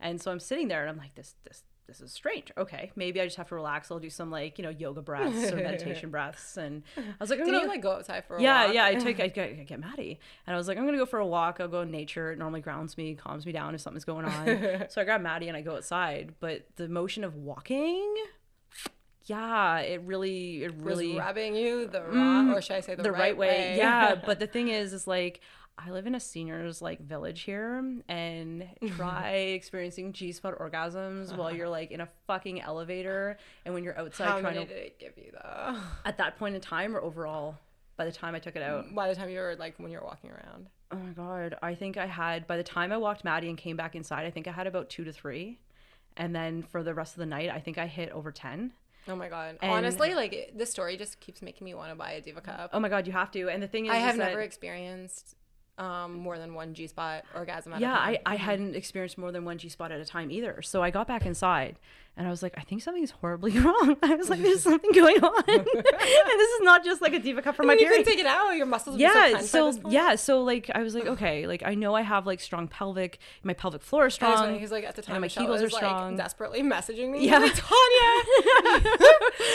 And so I'm sitting there and I'm like, this this this is strange. Okay, maybe I just have to relax. I'll do some like you know yoga breaths or meditation breaths. And I was like, Did you like go outside for a yeah, walk? yeah. I took I get, I get Maddie, and I was like, I'm gonna go for a walk. I'll go in nature. It normally grounds me, calms me down if something's going on. so I grab Maddie and I go outside. But the motion of walking, yeah, it really, it Was really rubbing you the wrong, mm, or should I say the, the right, way. Yeah, but the thing is, is like I live in a seniors like village here, and mm-hmm. try experiencing G spot orgasms while uh-huh. you're like in a fucking elevator, and when you're outside How trying many to. did it give you though? At that point in time, or overall, by the time I took it out. By the time you were like when you're walking around. Oh my god, I think I had by the time I walked Maddie and came back inside, I think I had about two to three, and then for the rest of the night, I think I hit over ten. Oh my god! And- Honestly, like this story just keeps making me want to buy a diva cup. Oh my god, you have to. And the thing is, I is have that- never experienced um, more than one G spot orgasm. At yeah, a time. I, I hadn't experienced more than one G spot at a time either. So I got back inside and I was like, I think something's horribly wrong. I was like, there's something going on. and this is not just like a diva cup from my you can period. take it out. Your muscles. Would be so, yeah, so yeah, so like I was like, okay, like I know I have like strong pelvic, my pelvic floor is strong. He's like at the time my Michelle kegels was are like strong. desperately messaging me. Yeah. Yeah, like, Tanya.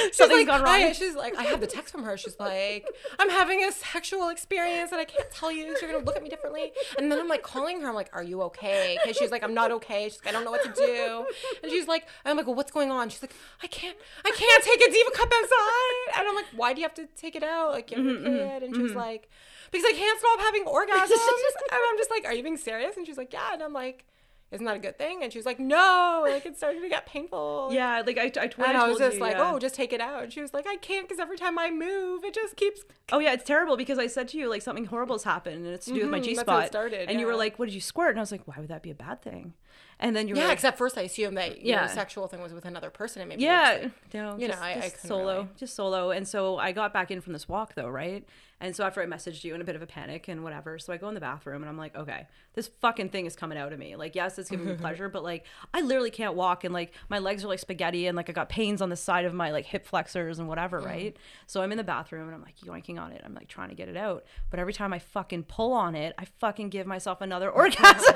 she's Something's like, gone wrong. I- she's like, I have the text from her. She's like, I'm having a sexual experience and I can't tell you. So you're gonna look at me differently. And then I'm like calling her. I'm like, Are you okay? Because she's like, I'm not okay. She's like, I don't know what to do. And she's like, I'm like, well, what's going on? She's like, I can't, I can't take a diva cup outside. And I'm like, Why do you have to take it out? Like, you have a mm-hmm, mm-hmm, kid. And she's mm-hmm. like, Because I can't stop having orgasms. and I'm just like, Are you being serious? And she's like, Yeah. And I'm like. Isn't that a good thing? And she was like, No, like it's starting to get painful. yeah, like I, I, totally And I was just you, like, yeah. oh, just take it out. And she was like, I can't because every time I move, it just keeps. Oh yeah, it's terrible because I said to you like something horrible has happened and it's to do with my Mhm, G it spot. started, and you were like, "What did you squirt?" And I was like, "Why would that be a bad thing?" And then you were Yeah, like, except first I assumed that your Yeah. sexual thing was with another person and maybe Yeah, like- no, you know, just, I- I just couldn't solo, really. just solo. And so I got back in from this walk though, right? And so after I messaged you in a bit of a panic and whatever, so I go in the bathroom and I'm like, okay, this fucking thing is coming out of me. Like, yes, it's giving me pleasure, but like, I literally can't walk and like my legs are like spaghetti and like I got pains on the side of my like hip flexors and whatever, right? So I'm in the bathroom and I'm like yoinking on it. I'm like trying to get it out, but every time I fucking pull on it, I fucking give myself another orgasm.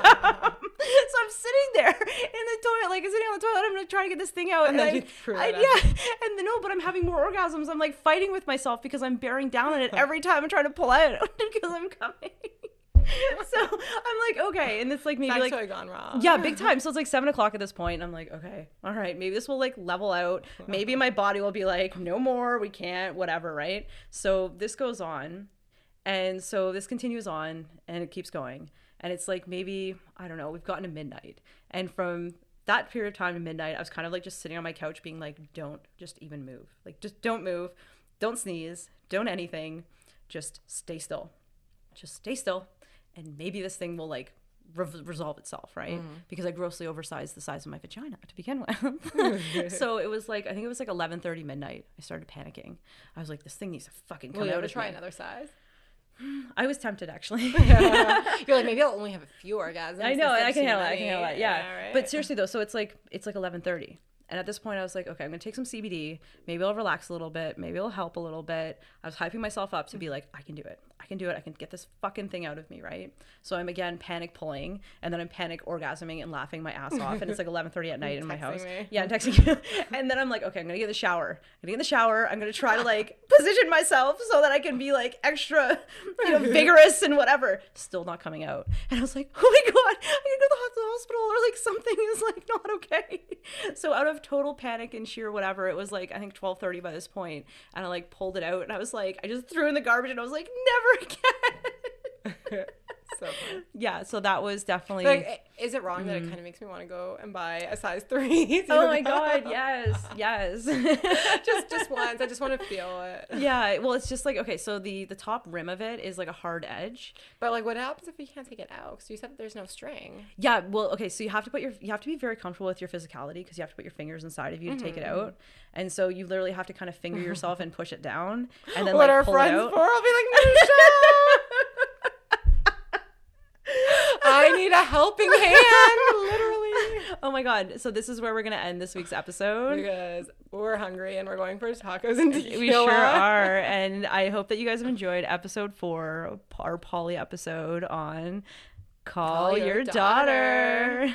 so I'm sitting there in the toilet, like sitting on the toilet. I'm like trying to get this thing out, And then I- I- yeah, and then no, but I'm having more orgasms. I'm like fighting with myself because I'm bearing down on it every time I'm trying to pull out because I'm coming. so I'm like, okay, and it's like maybe That's like gone wrong. yeah, big time. So it's like seven o'clock at this point, and I'm like, okay, all right, maybe this will like level out. Maybe my body will be like, no more, we can't, whatever, right? So this goes on, and so this continues on, and it keeps going, and it's like maybe I don't know, we've gotten to midnight, and from that period of time to midnight, I was kind of like just sitting on my couch, being like, don't just even move, like just don't move, don't sneeze, don't anything, just stay still, just stay still, and maybe this thing will like re- resolve itself, right? Mm-hmm. Because I grossly oversized the size of my vagina to begin with. so it was like I think it was like eleven thirty midnight. I started panicking. I was like, this thing needs to fucking come you out of try me. another size? I was tempted actually. You're like, maybe I'll only have a few orgasms. I know, I can handle it. I can handle it. Yeah. right. But seriously though, so it's like it's like eleven thirty. And at this point, I was like, okay, I'm gonna take some CBD. Maybe I'll relax a little bit. Maybe it'll help a little bit. I was hyping myself up to be like, I can do it. I can do it. I can get this fucking thing out of me, right? So I'm again panic pulling, and then I'm panic orgasming and laughing my ass off. And it's like 11:30 at night in my house. me. Yeah, I'm texting you. and then I'm like, okay, I'm gonna get in the shower. I'm gonna get in the shower. I'm gonna try to like position myself so that I can be like extra, you know, vigorous and whatever. Still not coming out. And I was like, oh my god, I need to go to the hospital or like something is like not okay. So out of total panic and sheer whatever, it was like I think 12:30 by this point, and I like pulled it out and I was like, I just threw in the garbage and I was like, never again. so yeah, so that was definitely. Like, is it wrong that it kind of makes me want to go and buy a size three? Mm. oh my god, yes, yes. just just once. I just want to feel it. yeah, well, it's just like okay, so the the top rim of it is like a hard edge. But like, what happens if you can't take it out? Because you said that there's no string. Yeah, well, okay, so you have to put your you have to be very comfortable with your physicality because you have to put your fingers inside of you to take it Mm-hmm. out, and so you literally have to kind of finger yourself and push it down, and then what like are pull friends it out. for? I'll be like, I need a helping hand, literally. oh my god! So this is where we're gonna end this week's episode because we're hungry and we're going for tacos and tequila. We sure are, and I hope that you guys have enjoyed episode four, our poly episode on Call, Call your, your, daughter. daughter.